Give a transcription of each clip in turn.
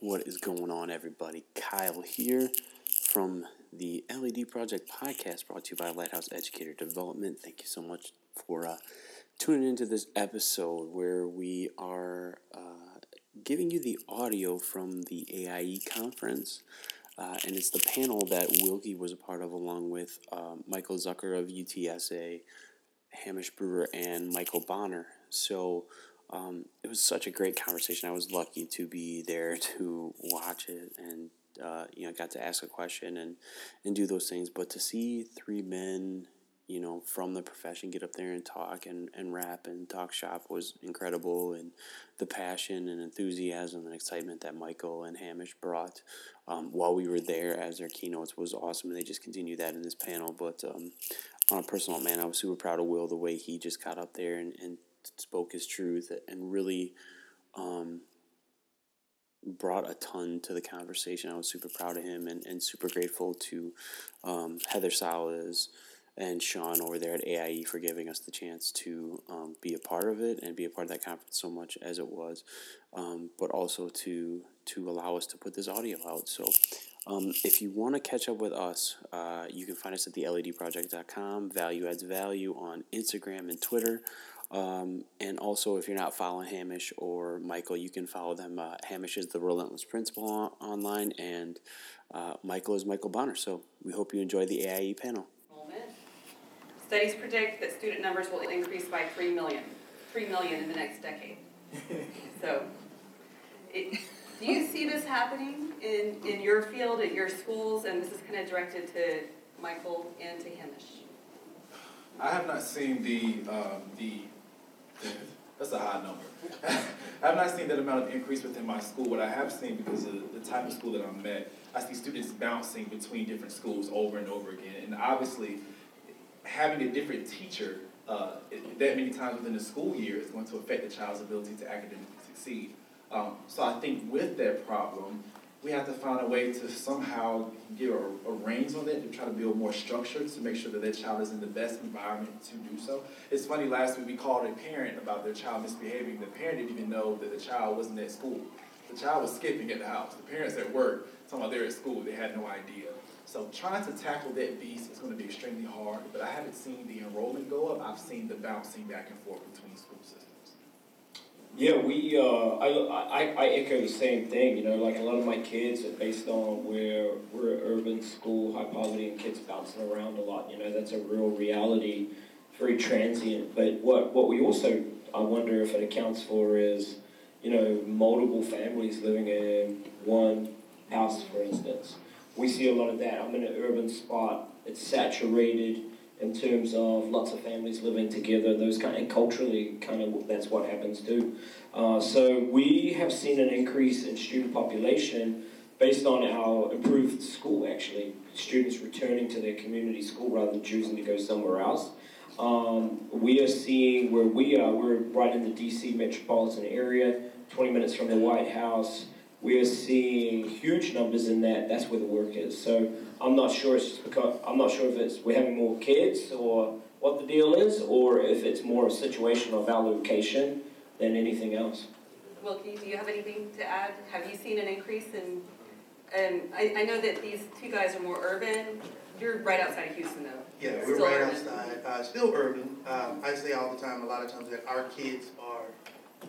What is going on, everybody? Kyle here from the LED Project podcast brought to you by Lighthouse Educator Development. Thank you so much for uh, tuning into this episode where we are uh, giving you the audio from the AIE conference. Uh, and it's the panel that Wilkie was a part of, along with uh, Michael Zucker of UTSA, Hamish Brewer, and Michael Bonner. So um, it was such a great conversation. I was lucky to be there to watch it and uh, you know got to ask a question and and do those things. But to see three men you know, from the profession get up there and talk and, and rap and talk shop was incredible. And the passion and enthusiasm and excitement that Michael and Hamish brought um, while we were there as their keynotes was awesome. And they just continued that in this panel. But um, on a personal man, I was super proud of Will the way he just got up there and, and spoke his truth and really um, brought a ton to the conversation. I was super proud of him and, and super grateful to um, Heather Salas and Sean over there at AIE for giving us the chance to um, be a part of it and be a part of that conference so much as it was, um, but also to to allow us to put this audio out. So, um, if you want to catch up with us, uh, you can find us at the LEDproject.com, Value Adds Value on Instagram and Twitter. Um, and also, if you're not following Hamish or Michael, you can follow them. Uh, Hamish is the Relentless Principal on- online, and uh, Michael is Michael Bonner. So, we hope you enjoy the AIE panel. Studies predict that student numbers will increase by 3 million, 3 million in the next decade. so, it, do you see this happening in, in your field, at your schools? And this is kind of directed to Michael and to Hamish. I have not seen the, um, the, that's a high number. I have not seen that amount of increase within my school. What I have seen, because of the type of school that I'm at, I see students bouncing between different schools over and over again. And obviously, having a different teacher uh, that many times within the school year is going to affect the child's ability to academically succeed. Um, so I think with that problem, we have to find a way to somehow give a, a reins on it to try to build more structure to make sure that that child is in the best environment to do so. It's funny, last week we called a parent about their child misbehaving. The parent didn't even know that the child wasn't at school. The child was skipping at the house. The parents at work, talking about they're at school, they had no idea. So trying to tackle that beast is going to be extremely hard, but I haven't seen the enrollment go up. I've seen the bouncing back and forth between school systems. Yeah, we, uh, I, I, I echo the same thing, you know, like a lot of my kids are based on where we're an urban school, high poverty, and kids bouncing around a lot, you know, that's a real reality, very transient. But what, what we also, I wonder if it accounts for is, you know, multiple families living in one house, for instance we see a lot of that. I'm in an urban spot. It's saturated in terms of lots of families living together. Those kind and culturally, kind of that's what happens too. Uh, so we have seen an increase in student population based on our improved school. Actually, students returning to their community school rather than choosing to go somewhere else. Um, we are seeing where we are. We're right in the D.C. metropolitan area, 20 minutes from the White House we are seeing huge numbers in that. That's where the work is. So I'm not sure it's because I'm not sure if it's we're having more kids or what the deal is, or if it's more a situation of our location than anything else. Wilkie, do you have anything to add? Have you seen an increase in? And I, I know that these two guys are more urban. You're right outside of Houston, though. Yeah, we're right urban. outside. Uh, still urban. Um, I say all the time, a lot of times, that our kids are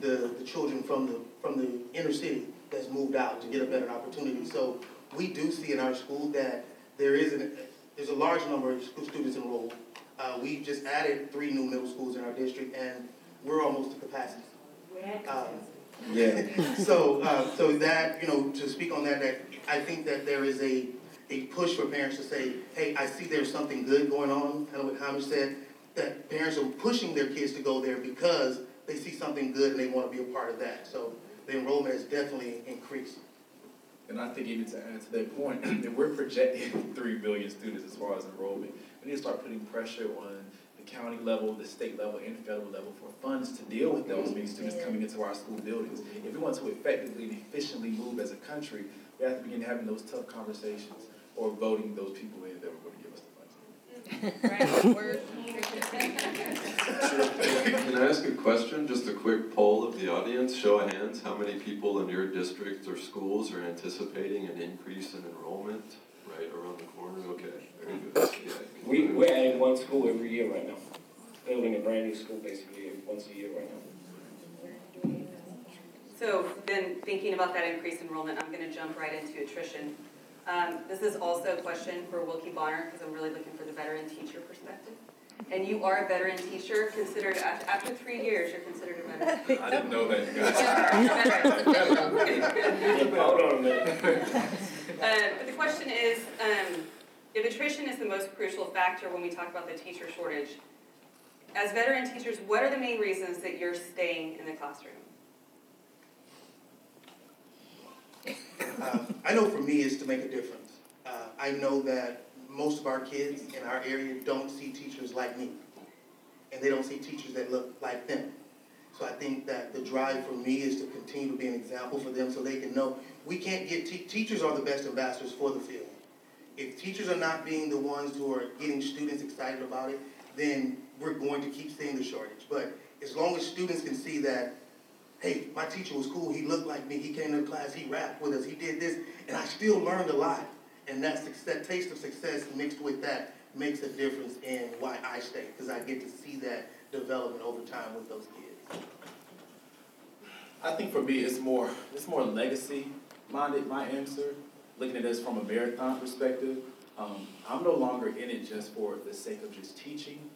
the, the children from the from the inner city that's moved out to get a better opportunity. So we do see in our school that there is an, there's a large number of students enrolled. Uh, we just added three new middle schools in our district, and we're almost to capacity. Um, yeah. so, uh, so that you know, to speak on that, that I think that there is a a push for parents to say, "Hey, I see there's something good going on." Kind of what Hamish said, that parents are pushing their kids to go there because they see something good and they want to be a part of that. So the enrollment has definitely increased. And I think even to add to that point, if we're projecting 3 billion students as far as enrollment, we need to start putting pressure on the county level, the state level, and federal level for funds to deal with those many students coming into our school buildings. If we want to effectively and efficiently move as a country, we have to begin having those tough conversations or voting those people in that are going to give us. Can I ask a question? Just a quick poll of the audience, show of hands. How many people in your district or schools are anticipating an increase in enrollment right around the corner? Okay, very good. Yeah. We, we're adding one school every year right now. Building a brand new school basically once a year right now. So then, thinking about that increased enrollment, I'm gonna jump right into attrition. Um, this is also a question for Wilkie Bonner, because I'm really looking for the veteran teacher perspective. And you are a veteran teacher, considered, after, after three years, you're considered a veteran. I didn't know that, guys. Hold on a minute. Uh, but the question is, um, if attrition is the most crucial factor when we talk about the teacher shortage, as veteran teachers, what are the main reasons that you're staying in the classroom? Uh, I know for me, is to make a difference. Uh, I know that most of our kids in our area don't see teachers like me, and they don't see teachers that look like them. So I think that the drive for me is to continue to be an example for them so they can know we can't get, te- teachers are the best ambassadors for the field. If teachers are not being the ones who are getting students excited about it, then we're going to keep seeing the shortage. But as long as students can see that hey, my teacher was cool, he looked like me, he came to class, he rapped with us, he did this, and I still learned a lot. And that success, taste of success mixed with that makes a difference in why I stay, because I get to see that development over time with those kids. I think for me, it's more, it's more legacy minded, my answer, looking at this from a marathon perspective. Um, I'm no longer in it just for the sake of just teaching.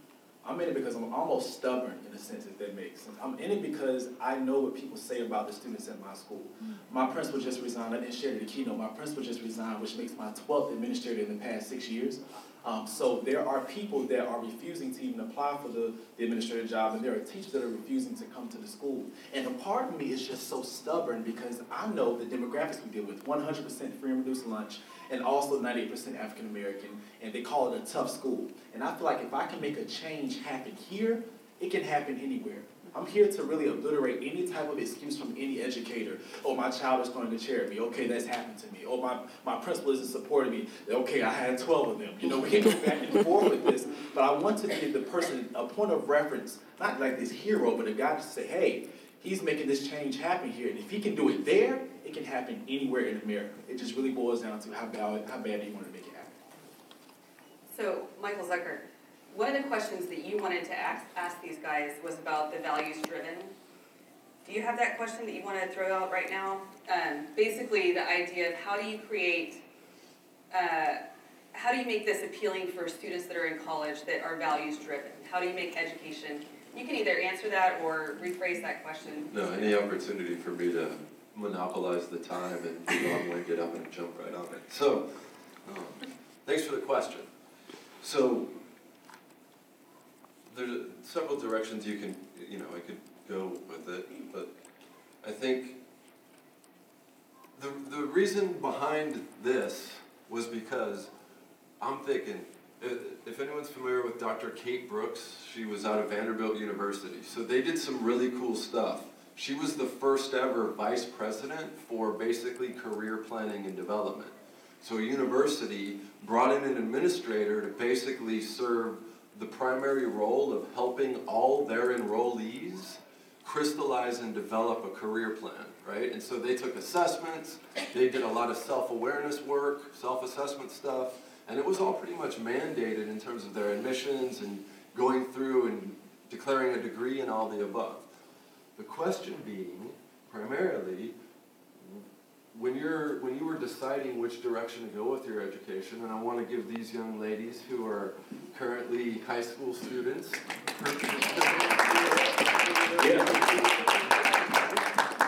I'm in it because I'm almost stubborn in a sense, if that makes sense. I'm in it because I know what people say about the students at my school. Mm. My principal just resigned. I didn't share the keynote. My principal just resigned, which makes my 12th administrator in the past six years. Um, so there are people that are refusing to even apply for the, the administrative job, and there are teachers that are refusing to come to the school. And a part of me is just so stubborn because I know the demographics we deal with 100% free and reduced lunch, and also 98% African American, and they call it a tough school. And I feel like if I can make a change happen here, it can happen anywhere. I'm here to really obliterate any type of excuse from any educator. Oh, my child is going to me. Okay, that's happened to me. Oh, my, my principal isn't supporting me. Okay, I had 12 of them. You know, we can go back and forth with this. But I want to give the person, a point of reference, not like this hero, but a guy to say, hey, he's making this change happen here. And if he can do it there, it can happen anywhere in America. It just really boils down to how bad, how bad do you want to make it happen. So, Michael Zucker, one of the questions that you wanted to ask, ask these guys was about the values driven. Do you have that question that you want to throw out right now? Um, basically, the idea of how do you create, uh, how do you make this appealing for students that are in college that are values driven? How do you make education? You can either answer that or rephrase that question. No, any opportunity for me to monopolize the time and be long-winded, I'm gonna jump right on it. So, um, thanks for the question. So, several directions you can, you know, I could go with it, but I think the, the reason behind this was because I'm thinking, if, anyone's familiar with Dr. Kate Brooks, she was out of Vanderbilt University. So they did some really cool stuff. She was the first ever vice president for basically career planning and development. So a university brought in an administrator to basically serve the primary role of helping all their enrollees crystallize and develop a career plan, right? And so they took assessments, they did a lot of self-awareness work, self-assessment stuff, and it was all pretty much mandated in terms of their admissions and going through and declaring a degree and all the above. The question being, primarily, when you're when you were deciding which direction to go with your education, and I want to give these young ladies who are currently high school students.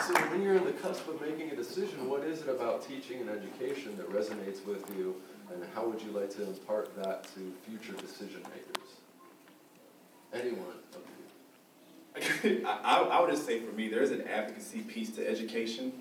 So when you're on the cusp of making a decision, what is it about teaching and education that resonates with you, and how would you like to impart that to future decision makers? Anyone I I would just say for me, there's an advocacy piece to education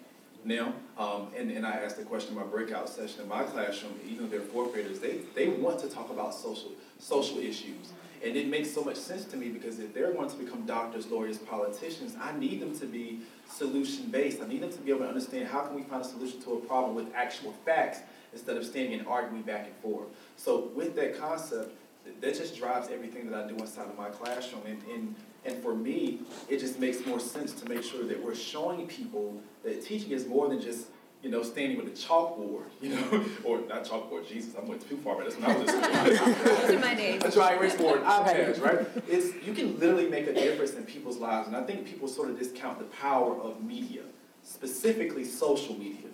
now. Um, and, and I asked the question in my breakout session in my classroom, even their fourth graders, they, they want to talk about social, social issues. And it makes so much sense to me because if they're going to become doctors, lawyers, politicians, I need them to be solution based. I need them to be able to understand how can we find a solution to a problem with actual facts instead of standing and arguing back and forth. So with that concept, that just drives everything that I do inside of my classroom. And, and, and for me, it just makes more sense to make sure that we're showing people that teaching is more than just you know, standing with a chalkboard, you know, or not chalkboard, Jesus, I went too far, but that's when I was Those are my days. A dry erase board, iPads, right? It's, you can literally make a difference in people's lives, and I think people sort of discount the power of media, specifically social media.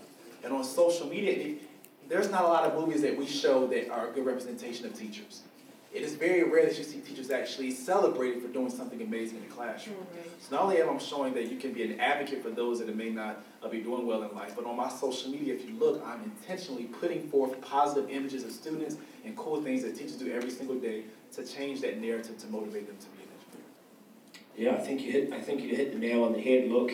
And on social media, there's not a lot of movies that we show that are a good representation of teachers. It is very rare that you see teachers actually celebrated for doing something amazing in the classroom. Mm-hmm. So not only am I showing that you can be an advocate for those that may not uh, be doing well in life, but on my social media, if you look, I'm intentionally putting forth positive images of students and cool things that teachers do every single day to change that narrative to motivate them to be an educator. Yeah, I think you hit. I think you hit the nail on the head. Look,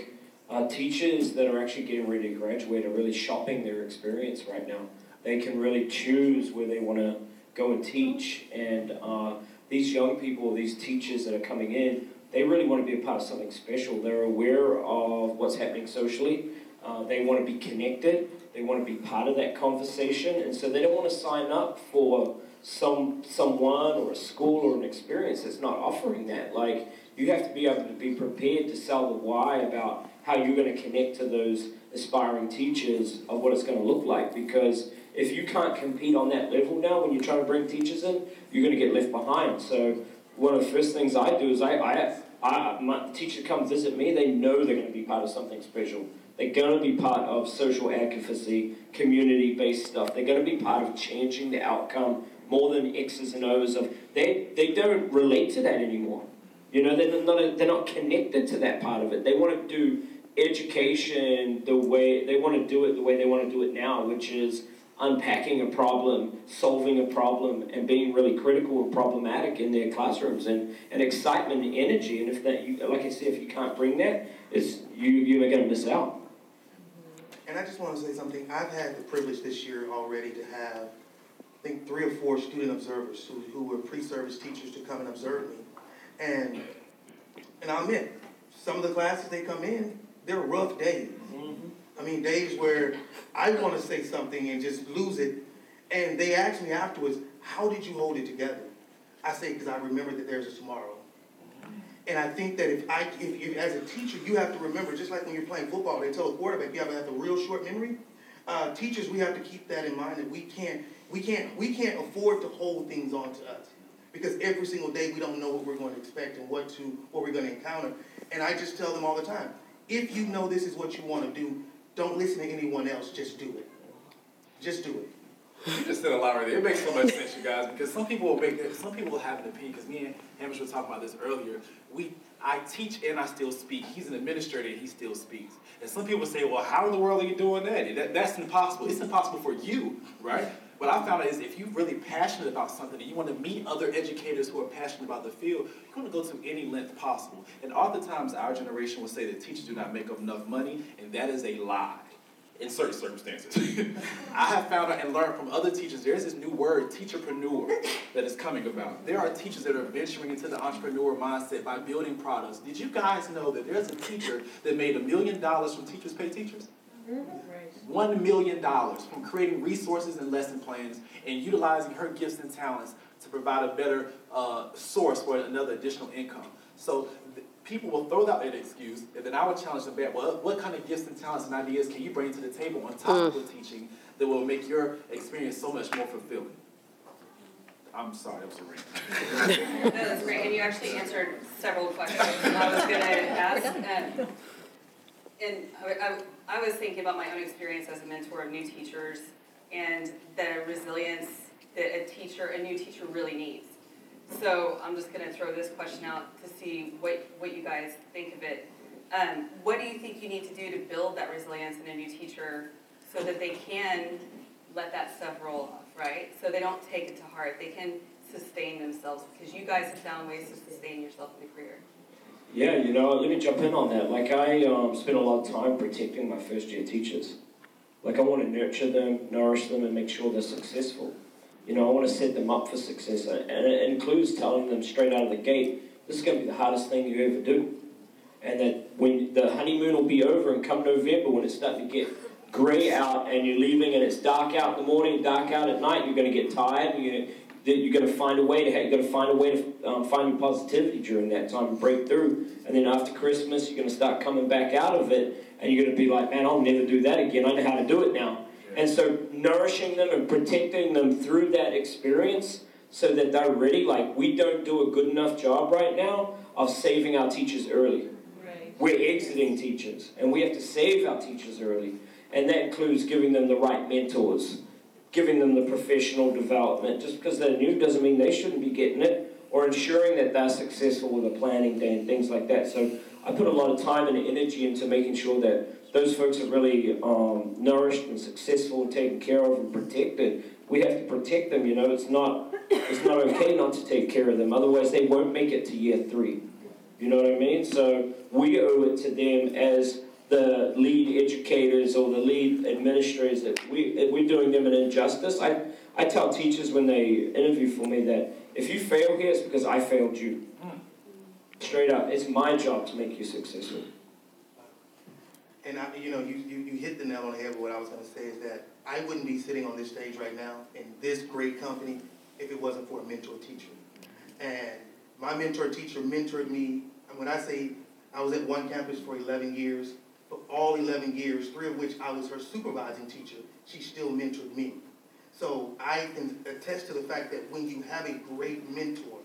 uh, teachers that are actually getting ready to graduate are really shopping their experience right now. They can really choose where they want to go and teach. And uh, these young people, these teachers that are coming in, they really want to be a part of something special. They're aware of what's happening socially. Uh, they want to be connected. They want to be part of that conversation, and so they don't want to sign up for some someone or a school or an experience that's not offering that. Like you have to be able to be prepared to sell the why about how you're going to connect to those aspiring teachers of what it's going to look like because if you can't compete on that level now when you're trying to bring teachers in, you're going to get left behind. So one of the first things I do is I, I, I my teacher come visit me. They know they're going to be part of something special. They're going to be part of social advocacy, community-based stuff. They're going to be part of changing the outcome more than X's and O's of they they don't relate to that anymore. You know, they're not they're not connected to that part of it. They want to do education the way they want to do it the way they want to do it now, which is unpacking a problem, solving a problem, and being really critical and problematic in their classrooms, and, and excitement and energy. And if that, you, like I said, if you can't bring that, it's, you, you're going to miss out. And I just want to say something. I've had the privilege this year already to have, I think, three or four student observers who, who were pre-service teachers to come and observe me. And, and I'll admit, some of the classes they come in, they're rough days. Mm-hmm. I mean, days where I want to say something and just lose it. And they ask me afterwards, how did you hold it together? I say, because I remember that there's a tomorrow. And I think that if I, if, if, as a teacher, you have to remember, just like when you're playing football, they tell a quarterback you have to have a real short memory. Uh, teachers, we have to keep that in mind that we can't, we can't, we can't afford to hold things on to us because every single day we don't know what we're going to expect and what to, what we're going to encounter. And I just tell them all the time, if you know this is what you want to do, don't listen to anyone else. Just do it. Just do it. You just said a lot right there. It makes so much sense, you guys, because some people will make some people will have an opinion. Because me and Hamish were talking about this earlier. We, I teach and I still speak. He's an administrator and he still speaks. And some people say, "Well, how in the world are you doing that? that that's impossible. It's impossible for you, right?" What I found out is if you're really passionate about something and you want to meet other educators who are passionate about the field, you're going to go to any length possible. And oftentimes, our generation will say that teachers do not make enough money, and that is a lie in certain circumstances. I have found out and learned from other teachers there's this new word, teacherpreneur, that is coming about. There are teachers that are venturing into the entrepreneur mindset by building products. Did you guys know that there's a teacher that made a million dollars from Teachers Pay Teachers? $1 million from creating resources and lesson plans and utilizing her gifts and talents to provide a better uh, source for another additional income. So th- people will throw out that excuse, and then I would challenge them back, well, what kind of gifts and talents and ideas can you bring to the table on top mm. of the teaching that will make your experience so much more fulfilling? I'm sorry, that was a rant. no, that's great, and you actually answered several questions I was going to ask. Um, and I, I, I was thinking about my own experience as a mentor of new teachers and the resilience that a teacher, a new teacher really needs. So I'm just going to throw this question out to see what, what you guys think of it. Um, what do you think you need to do to build that resilience in a new teacher so that they can let that stuff roll off, right? So they don't take it to heart. They can sustain themselves because you guys have found ways to sustain yourself in a career. Yeah, you know, let me jump in on that. Like, I um, spend a lot of time protecting my first year teachers. Like, I want to nurture them, nourish them, and make sure they're successful. You know, I want to set them up for success. And it includes telling them straight out of the gate, this is going to be the hardest thing you ever do. And that when the honeymoon will be over and come November, when it's starting to get grey out and you're leaving and it's dark out in the morning, dark out at night, you're going to get tired. You're that you're going to find a way to have, you're going to find a way to um, find your positivity during that time and break through. And then after Christmas, you're going to start coming back out of it, and you're going to be like, man, I'll never do that again. I know how to do it now. And so, nourishing them and protecting them through that experience so that they're ready. Like, we don't do a good enough job right now of saving our teachers early. Right. We're exiting teachers, and we have to save our teachers early. And that includes giving them the right mentors, giving them the professional development. Just because they're new doesn't mean they shouldn't be getting it, or ensuring that they're successful with a planning day and things like that. So I put a lot of time and energy into making sure that those folks are really um, nourished and successful and taken care of and protected. We have to protect them. You know, it's not it's not okay not to take care of them. Otherwise, they won't make it to year three. You know what I mean? So we owe it to them as the lead educators or the lead administrators that we we're doing them an injustice. I I tell teachers when they interview for me that if you fail here, it's because I failed you. Straight up, it's my job to make you successful. And I, you know, you, you, you hit the nail on the head with what I was gonna say is that I wouldn't be sitting on this stage right now in this great company if it wasn't for a mentor teacher. And my mentor teacher mentored me, and when I say I was at one campus for eleven years, for all eleven years, three of which I was her supervising teacher, she still mentored me. So I can attest to the fact that when you have a great mentor,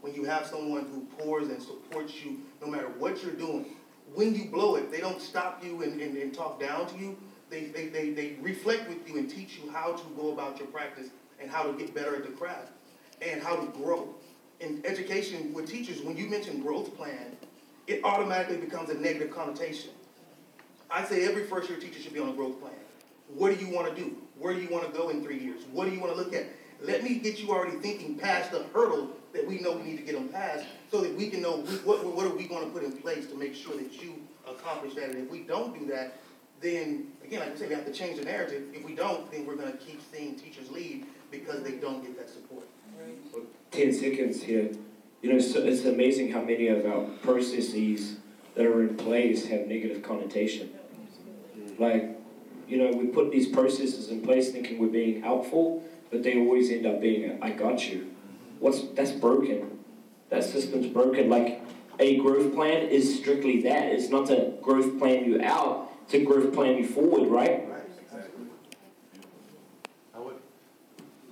when you have someone who pours and supports you no matter what you're doing, when you blow it, they don't stop you and, and, and talk down to you. They, they, they, they reflect with you and teach you how to go about your practice and how to get better at the craft and how to grow. In education with teachers, when you mention growth plan, it automatically becomes a negative connotation. I say every first year teacher should be on a growth plan. What do you want to do? Where do you want to go in three years? What do you want to look at? Let me get you already thinking past the hurdle that we know we need to get them past so that we can know what, what are we going to put in place to make sure that you accomplish that. And if we don't do that, then, again, like I said, we have to change the narrative. If we don't, then we're going to keep seeing teachers leave because they don't get that support. 10 seconds here. You know, so it's amazing how many of our processes that are in place have negative connotation. Like, you know, we put these processes in place thinking we're being helpful, but they always end up being I got you. What's that's broken. That system's broken. Like a growth plan is strictly that. It's not to growth plan you out, to growth plan you forward, right? Right? Exactly.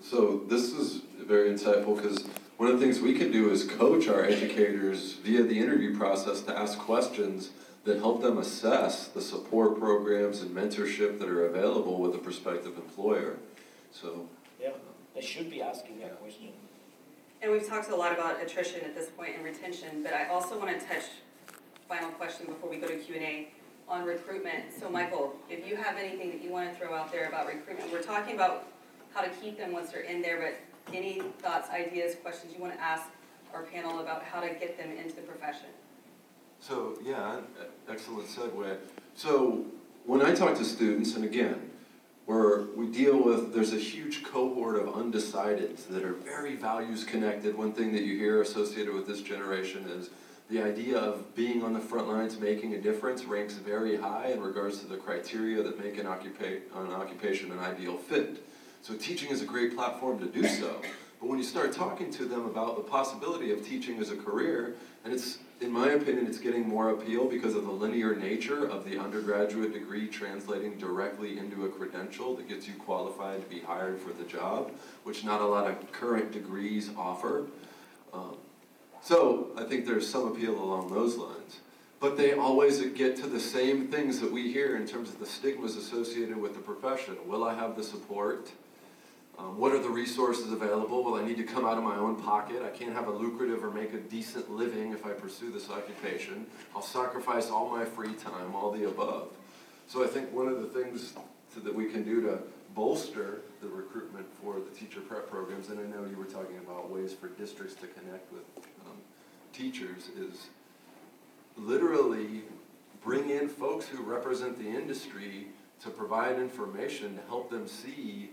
So this is very insightful because one of the things we can do is coach our educators via the interview process to ask questions that help them assess the support programs and mentorship that are available with a prospective employer. So Yeah. They should be asking that question. And we've talked a lot about attrition at this point and retention, but I also want to touch, final question before we go to Q and A, on recruitment. So Michael, if you have anything that you want to throw out there about recruitment, we're talking about how to keep them once they're in there, but any thoughts, ideas, questions you want to ask our panel about how to get them into the profession? So, yeah, excellent segue. So, when I talk to students, and again, where we deal with, there's a huge cohort of undecideds that are very values connected. One thing that you hear associated with this generation is the idea of being on the front lines, making a difference, ranks very high in regards to the criteria that make an, occupa- an occupation an ideal fit. So, teaching is a great platform to do so. But when you start talking to them about the possibility of teaching as a career, and it's, in my opinion, it's getting more appeal because of the linear nature of the undergraduate degree translating directly into a credential that gets you qualified to be hired for the job, which not a lot of current degrees offer. Um, so I think there's some appeal along those lines. But they always get to the same things that we hear in terms of the stigmas associated with the profession. Will I have the support? Um, what are the resources available? Well, I need to come out of my own pocket. I can't have a lucrative or make a decent living if I pursue this occupation. I'll sacrifice all my free time, all the above. So I think one of the things to, that we can do to bolster the recruitment for the teacher prep programs, and I know you were talking about ways for districts to connect with um, teachers, is literally bring in folks who represent the industry to provide information to help them see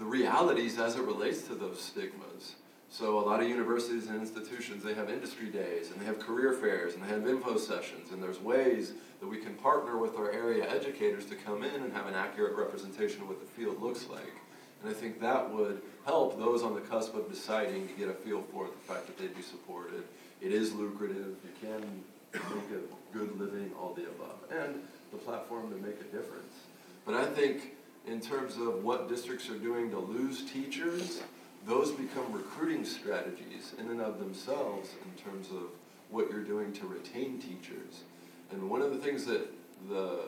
the realities as it relates to those stigmas. So a lot of universities and institutions, they have industry days and they have career fairs and they have info sessions and there's ways that we can partner with our area educators to come in and have an accurate representation of what the field looks like. And I think that would help those on the cusp of deciding to get a feel for the fact that they'd be supported. It is lucrative, you can make a good living, all the above, and the platform to make a difference. But I think in terms of what districts are doing to lose teachers, those become recruiting strategies in and of themselves in terms of what you're doing to retain teachers. And one of the things that the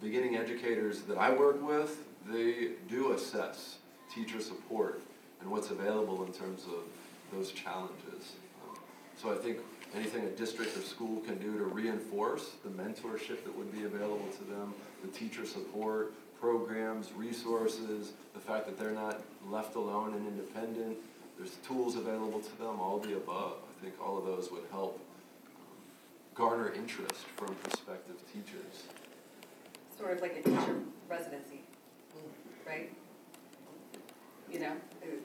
beginning educators that I work with, they do assess teacher support and what's available in terms of those challenges. So I think anything a district or school can do to reinforce the mentorship that would be available to them, the teacher support, programs, resources, the fact that they're not left alone and independent, there's tools available to them, all the above. I think all of those would help um, garner interest from prospective teachers. Sort of like a teacher residency, right? You know,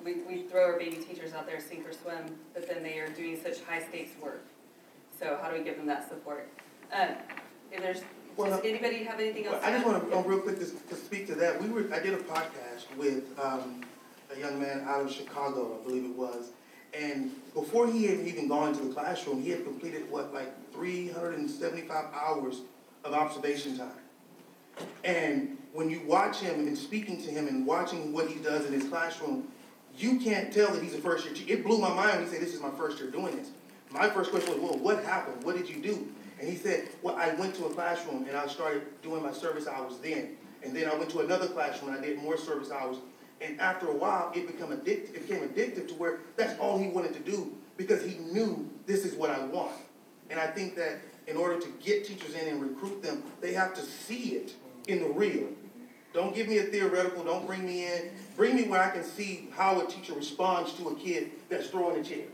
we, we throw our baby teachers out there sink or swim, but then they are doing such high stakes work. So how do we give them that support? Um, there's, Well, does anybody have anything else Well, I just want to, real quick, to, to speak to that, we were, I did a podcast with, um, a young man out of Chicago, I believe it was, and before he had even gone into the classroom, he had completed, what, like three hundred and seventy-five hours of observation time. And when you watch him and speaking to him and watching what he does in his classroom, you can't tell that he's a first year. It blew my mind when he said, "This is my first year doing this." My first question was, "Well, what happened? What did you do?" And he said, "Well, I went to a classroom and I started doing my service hours then, and then I went to another classroom and I did more service hours. And after a while, it became addictive. It became addictive to where that's all he wanted to do because he knew this is what I want." And I think that in order to get teachers in and recruit them, they have to see it in the real. Don't give me a theoretical, don't bring me in. Bring me where I can see how a teacher responds to a kid that's throwing a chair.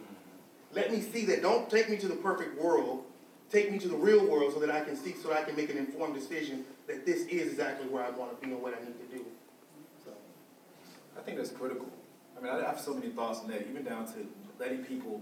Let me see that. Don't take me to the perfect world. Take me to the real world so that I can see, so I can make an informed decision that this is exactly where I want to be and what I need to do. So, I think that's critical. I mean, I have so many thoughts on that, even down to letting people,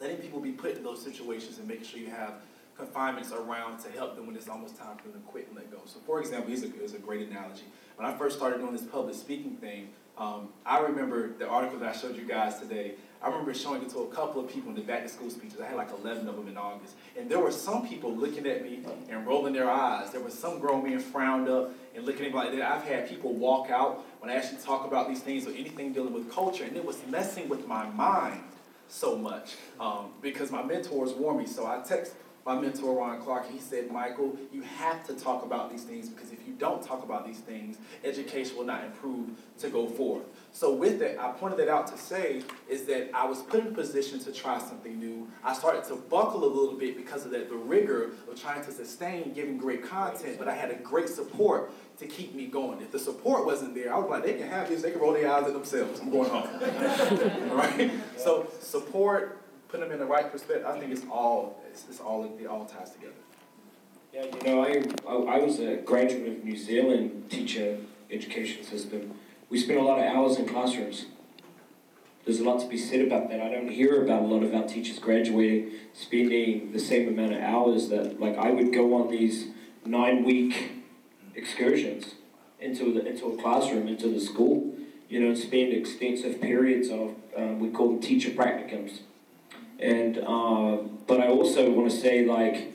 letting people be put in those situations and making sure you have confinements around to help them when it's almost time for them to quit and let go. So, for example, here's a, here's a great analogy. When I first started doing this public speaking thing, um, I remember the article that I showed you guys today. I remember showing it to a couple of people in the back to school speeches. I had like 11 of them in August. And there were some people looking at me and rolling their eyes. There was some grown men frowned up and looking at me like that. I've had people walk out when I actually talk about these things or anything dealing with culture, and it was messing with my mind so much um, because my mentors warned me. So I text my mentor Ron Clark. He said, "Michael, you have to talk about these things because if you don't talk about these things, education will not improve to go forward." So with that, I pointed that out to say is that I was put in a position to try something new. I started to buckle a little bit because of that, the rigor of trying to sustain giving great content, but I had a great support to keep me going. If the support wasn't there, I was like, they can have this, they can roll their eyes at themselves. I'm going home. right? So support, put them in the right perspective, I think it's all, it's, it's all, it all ties together. Yeah, you know, I, I, was a graduate of New Zealand teacher education system. We spent a lot of hours in classrooms. There's a lot to be said about that. I don't hear about a lot of our teachers graduating, spending the same amount of hours that, like, I would go on these nine-week excursions into the into a classroom, into the school, you know, spend extensive periods of um, we call them teacher practicums. And uh, but I also want to say like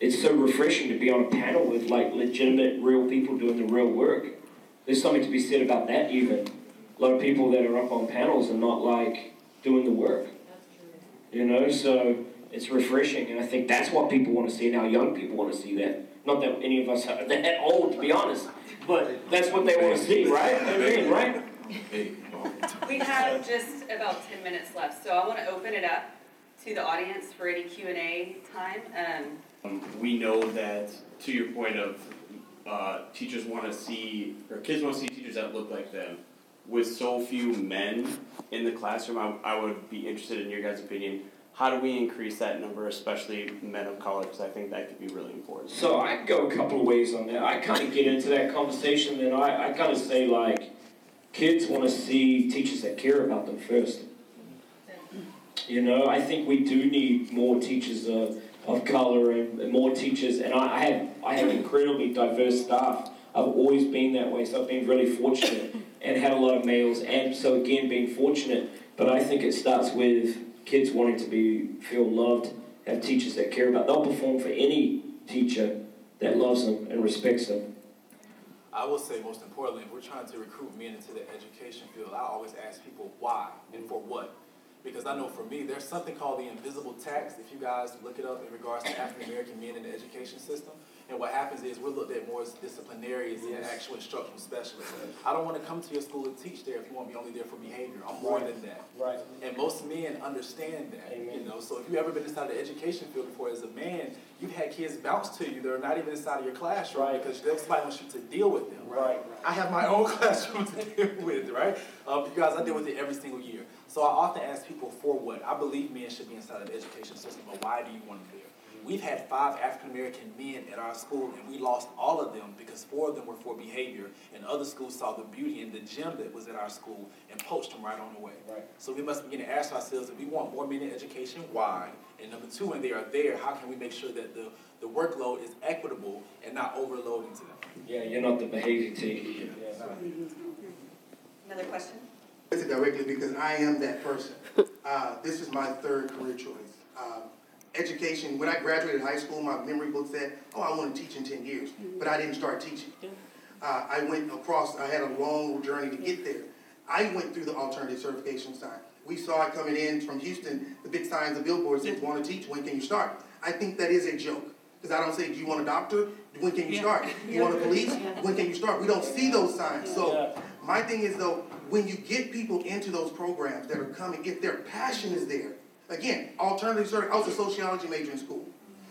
it's so refreshing to be on a panel with like legitimate, real people doing the real work. There's something to be said about that even. A lot of people that are up on panels are not like doing the work. You know, so it's refreshing, and I think that's what people want to see now. Young people want to see that. Not that any of us are that old, to be honest, but that's what they want to see, right? I mean, right? We have just about ten minutes left, so I want to open it up to the audience for any Q and A time. Um, Um, we know that, to your point of uh, teachers want to see, or kids want to see teachers that look like them. With so few men in the classroom, I, I would be interested in your guys' opinion. How do we increase that number, especially men of color? Because I think that could be really important. So I go a couple of ways on that. I kind of get into that conversation, and I, I kind of say like, kids want to see teachers that care about them first. You know, I think we do need more teachers of, of color and, and more teachers, and I, I have I have incredibly diverse staff. I've always been that way, so I've been really fortunate. and had a lot of males, and so again being fortunate. But I think it starts with kids wanting to be feel loved, have teachers that care about. They'll perform for any teacher that loves them and respects them. I will say most importantly, if we're trying to recruit men into the education field, I always ask people why and for what. Because I know for me, there's something called the invisible tax, if you guys look it up in regards to African American men in the education system. And what happens is we're looked at more as disciplinarians than actual instructional specialists. I don't want to come to your school and teach there if you want me only there for behavior. I'm more than that. Right. And most men understand that. Amen. You know, so if you've ever been inside the education field before as a man, you've had kids bounce to you that are not even inside of your classroom Right. because somebody wants you to deal with them. Right. I have my own classroom to deal with, right? Um, you guys, I deal with it every single year. So I often ask people for what? I believe men should be inside of the education system, but why do you want to there? We've had five African American men at our school, and we lost all of them because four of them were for behavior, and other schools saw the beauty in the gym that was at our school and poached them right on the way. Right. So we must begin to ask ourselves if we want more men in education, why? And number two, when they are there, how can we make sure that the, the workload is equitable and not overloading to them? Yeah, you're not the behavior team. Yeah. Another question? Answer directly because I am that person. Uh, this is my third career choice. Uh, education, when I graduated high school, my memory book said, oh, I want to teach in 10 years, but I didn't start teaching. Uh, I went across, I had a long journey to get there. I went through the alternative certification sign. We saw it coming in from Houston, the big signs, the billboards said, want to teach, when can you start? I think that is a joke. Because I don't say, do you want a doctor? When can you start? Do you want a police? When can you start? We don't see those signs. So my thing is though, when you get people into those programs that are coming, if their passion is there, again, alternative cert, I was a sociology major in school.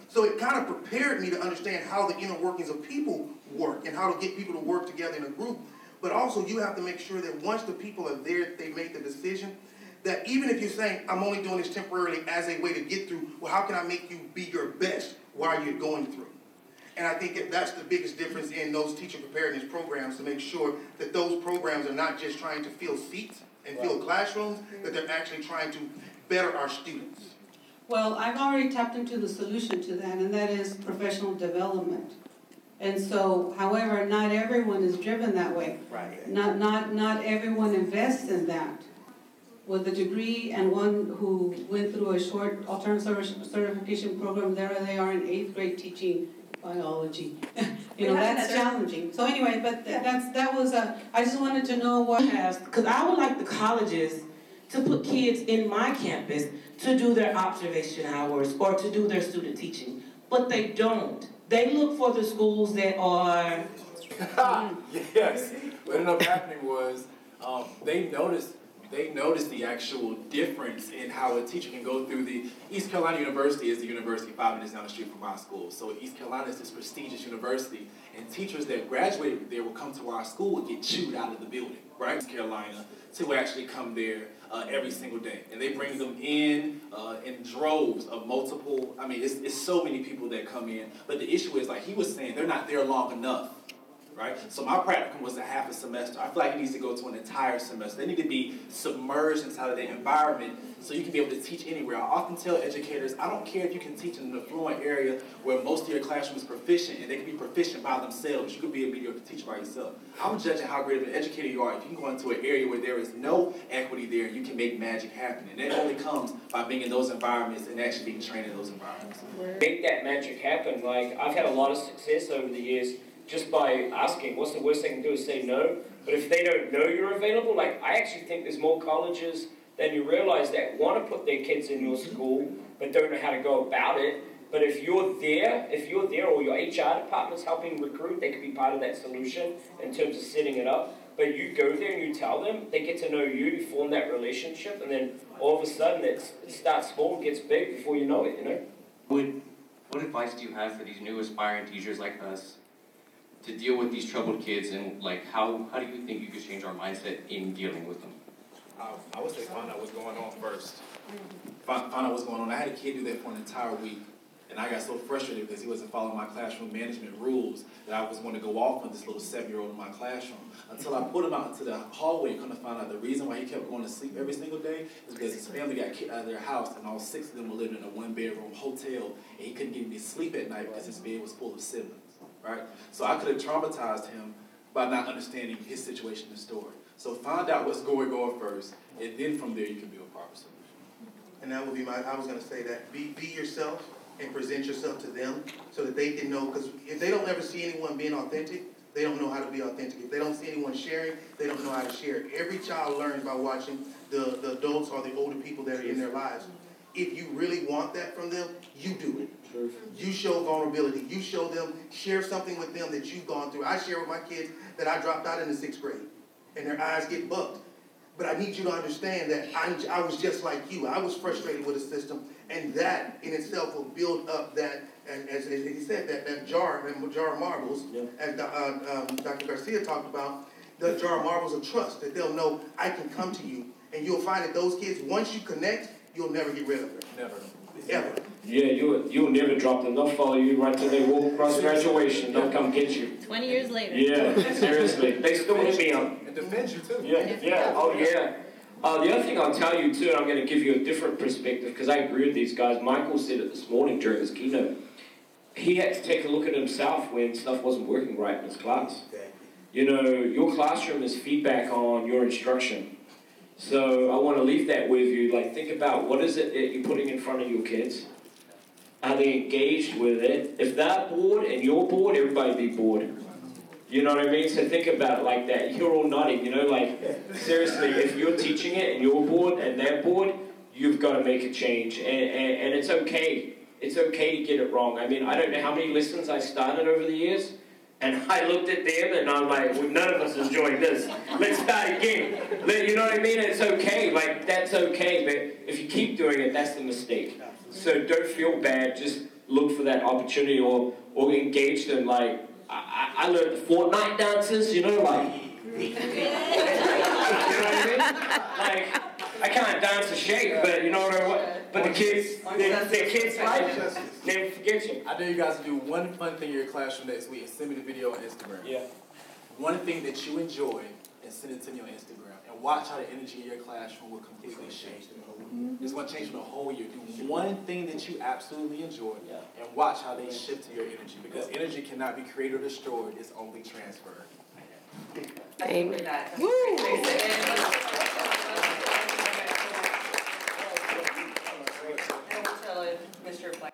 So it kind of prepared me to understand how the inner workings of people work and how to get people to work together in a group. But also you have to make sure that once the people are there, they make the decision, that even if you're saying, I'm only doing this temporarily as a way to get through, well, how can I make you be your best while you're going through? And I think that that's the biggest difference in those teacher preparedness programs to make sure that those programs are not just trying to fill seats and fill classrooms, that they're actually trying to better our students. Well, I've already tapped into the solution to that, and that is professional development. And so, however, not everyone is driven that way. Right. Not, not, not everyone invests in that. With a degree and one who went through a short alternative cer- certification program, there they are in eighth grade teaching biology. You know, We have that's another- challenging. So anyway, but th- that's, that was a, I just wanted to know what has, Because I would like the colleges to put kids in my campus to do their observation hours or to do their student teaching, but they don't. They look for the schools that are yes. What ended up happening was um, they noticed they noticed the actual difference in how a teacher can go through the East Carolina University is the university five minutes down the street from my school. So East Carolina is this prestigious university, and teachers that graduated there will come to our school and get chewed out of the building, right? East Carolina to actually come there uh, every single day, and they bring them in uh, in droves of multiple. I mean, it's, it's so many people that come in, but the issue is like he was saying, they're not there long enough right? So my practicum was a half a semester. I feel like it needs to go to an entire semester. They need to be submerged inside of the environment so you can be able to teach anywhere. I often tell educators, I don't care if you can teach in an affluent area where most of your classroom is proficient and they can be proficient by themselves. You could be a mediocre teacher by yourself. I'm judging how great of an educator you are if you can go into an area where there is no equity there, you can make magic happen. And that only comes by being in those environments and actually being trained in those environments. Make that magic happen. Like I've had a lot of success over the years just by asking. What's the worst they can do is say no. But if they don't know you're available, like I actually think there's more colleges than you realize that want to put their kids in your school but don't know how to go about it. But if you're there, if you're there or your HR department's helping recruit, they could be part of that solution in terms of setting it up. But you go there and you tell them, they get to know you, you form that relationship, and then all of a sudden it starts small, gets big before you know it, you know? What advice do you have for these new aspiring teachers like us to deal with these troubled kids and like how, how do you think you could change our mindset in dealing with them? I, I would say find out what's going on first. Find, find out what's going on. I had a kid do that for an entire week, and I got so frustrated because he wasn't following my classroom management rules that I was going to go off on this little seven-year-old in my classroom. Until I put him out into the hallway, and come to find out the reason why he kept going to sleep every single day is because his family got kicked out of their house, and all six of them were living in a one-bedroom hotel, and he couldn't get any sleep at night because his bed was full of siblings. Right? So I could have traumatized him by not understanding his situation and story. So find out what's going on first, and then from there you can build a proper solutions. And that would be my, I was gonna say that, be, be yourself and present yourself to them so that they can know, because if they don't ever see anyone being authentic, they don't know how to be authentic. If they don't see anyone sharing, they don't know how to share. Every child learns by watching the, the adults or the older people that are in their lives. If you really want that from them, you do it. You show vulnerability. You show them, share something with them that you've gone through. I share with my kids that I dropped out in the sixth grade, and their eyes get bugged. But I need you to understand that I, I was just like you. I was frustrated with the system, and that in itself will build up that, and as, as he said, that, that jar, that jar of marbles, as Do- uh, um, Dr. Garcia talked about, the jar of marbles of trust, that they'll know I can come to you. And you'll find that those kids, once you connect, you'll never get rid of them, Never. Ever. Yeah, you you'll never drop them. They'll follow you right till they walk across graduation. They'll come get you. Twenty years later. Yeah, seriously. They still hit me up. And defend you too. Yeah, yeah, oh yeah. Uh, the other thing I'll tell you too, and I'm going to give you a different perspective because I agree with these guys. Michael said it this morning during his keynote. He had to take a look at himself when stuff wasn't working right in his class. You know, your classroom is feedback on your instruction. So I want to leave that with you. Like, think about what is it that you're putting in front of your kids? Are they engaged with it? If they're bored and you're bored, everybody be bored. You know what I mean? So think about it like that. You're all nodding, you know, like seriously, if you're teaching it and you're bored and they're bored, you've got to make a change. And, and, and it's okay. It's okay to get it wrong. I mean, I don't know how many lessons I started over the years, and I looked at them and I'm like, well, none of us is enjoying this. Let's start again. You know what I mean? It's okay. Like, that's okay. But if you keep doing it, that's the mistake. So don't feel bad. Just look for that opportunity or, or engage them. Like, I, I learned the Fortnite dances, you know, like, you know what I mean? Like, I can't dance a shake, but you know what I mean? But the kids, the, the kids like. I dare you guys to do one fun thing in your classroom next week and send me the video on Instagram. Yeah. One thing that you enjoy and send it to me on Instagram. And watch how the energy in your classroom will completely change the whole year. Mm-hmm. It's going to change the whole year. Do one thing that you absolutely enjoy yeah. and watch how they shift to your energy because energy cannot be created or destroyed, it's only transferred. Amen. Woo! Mr.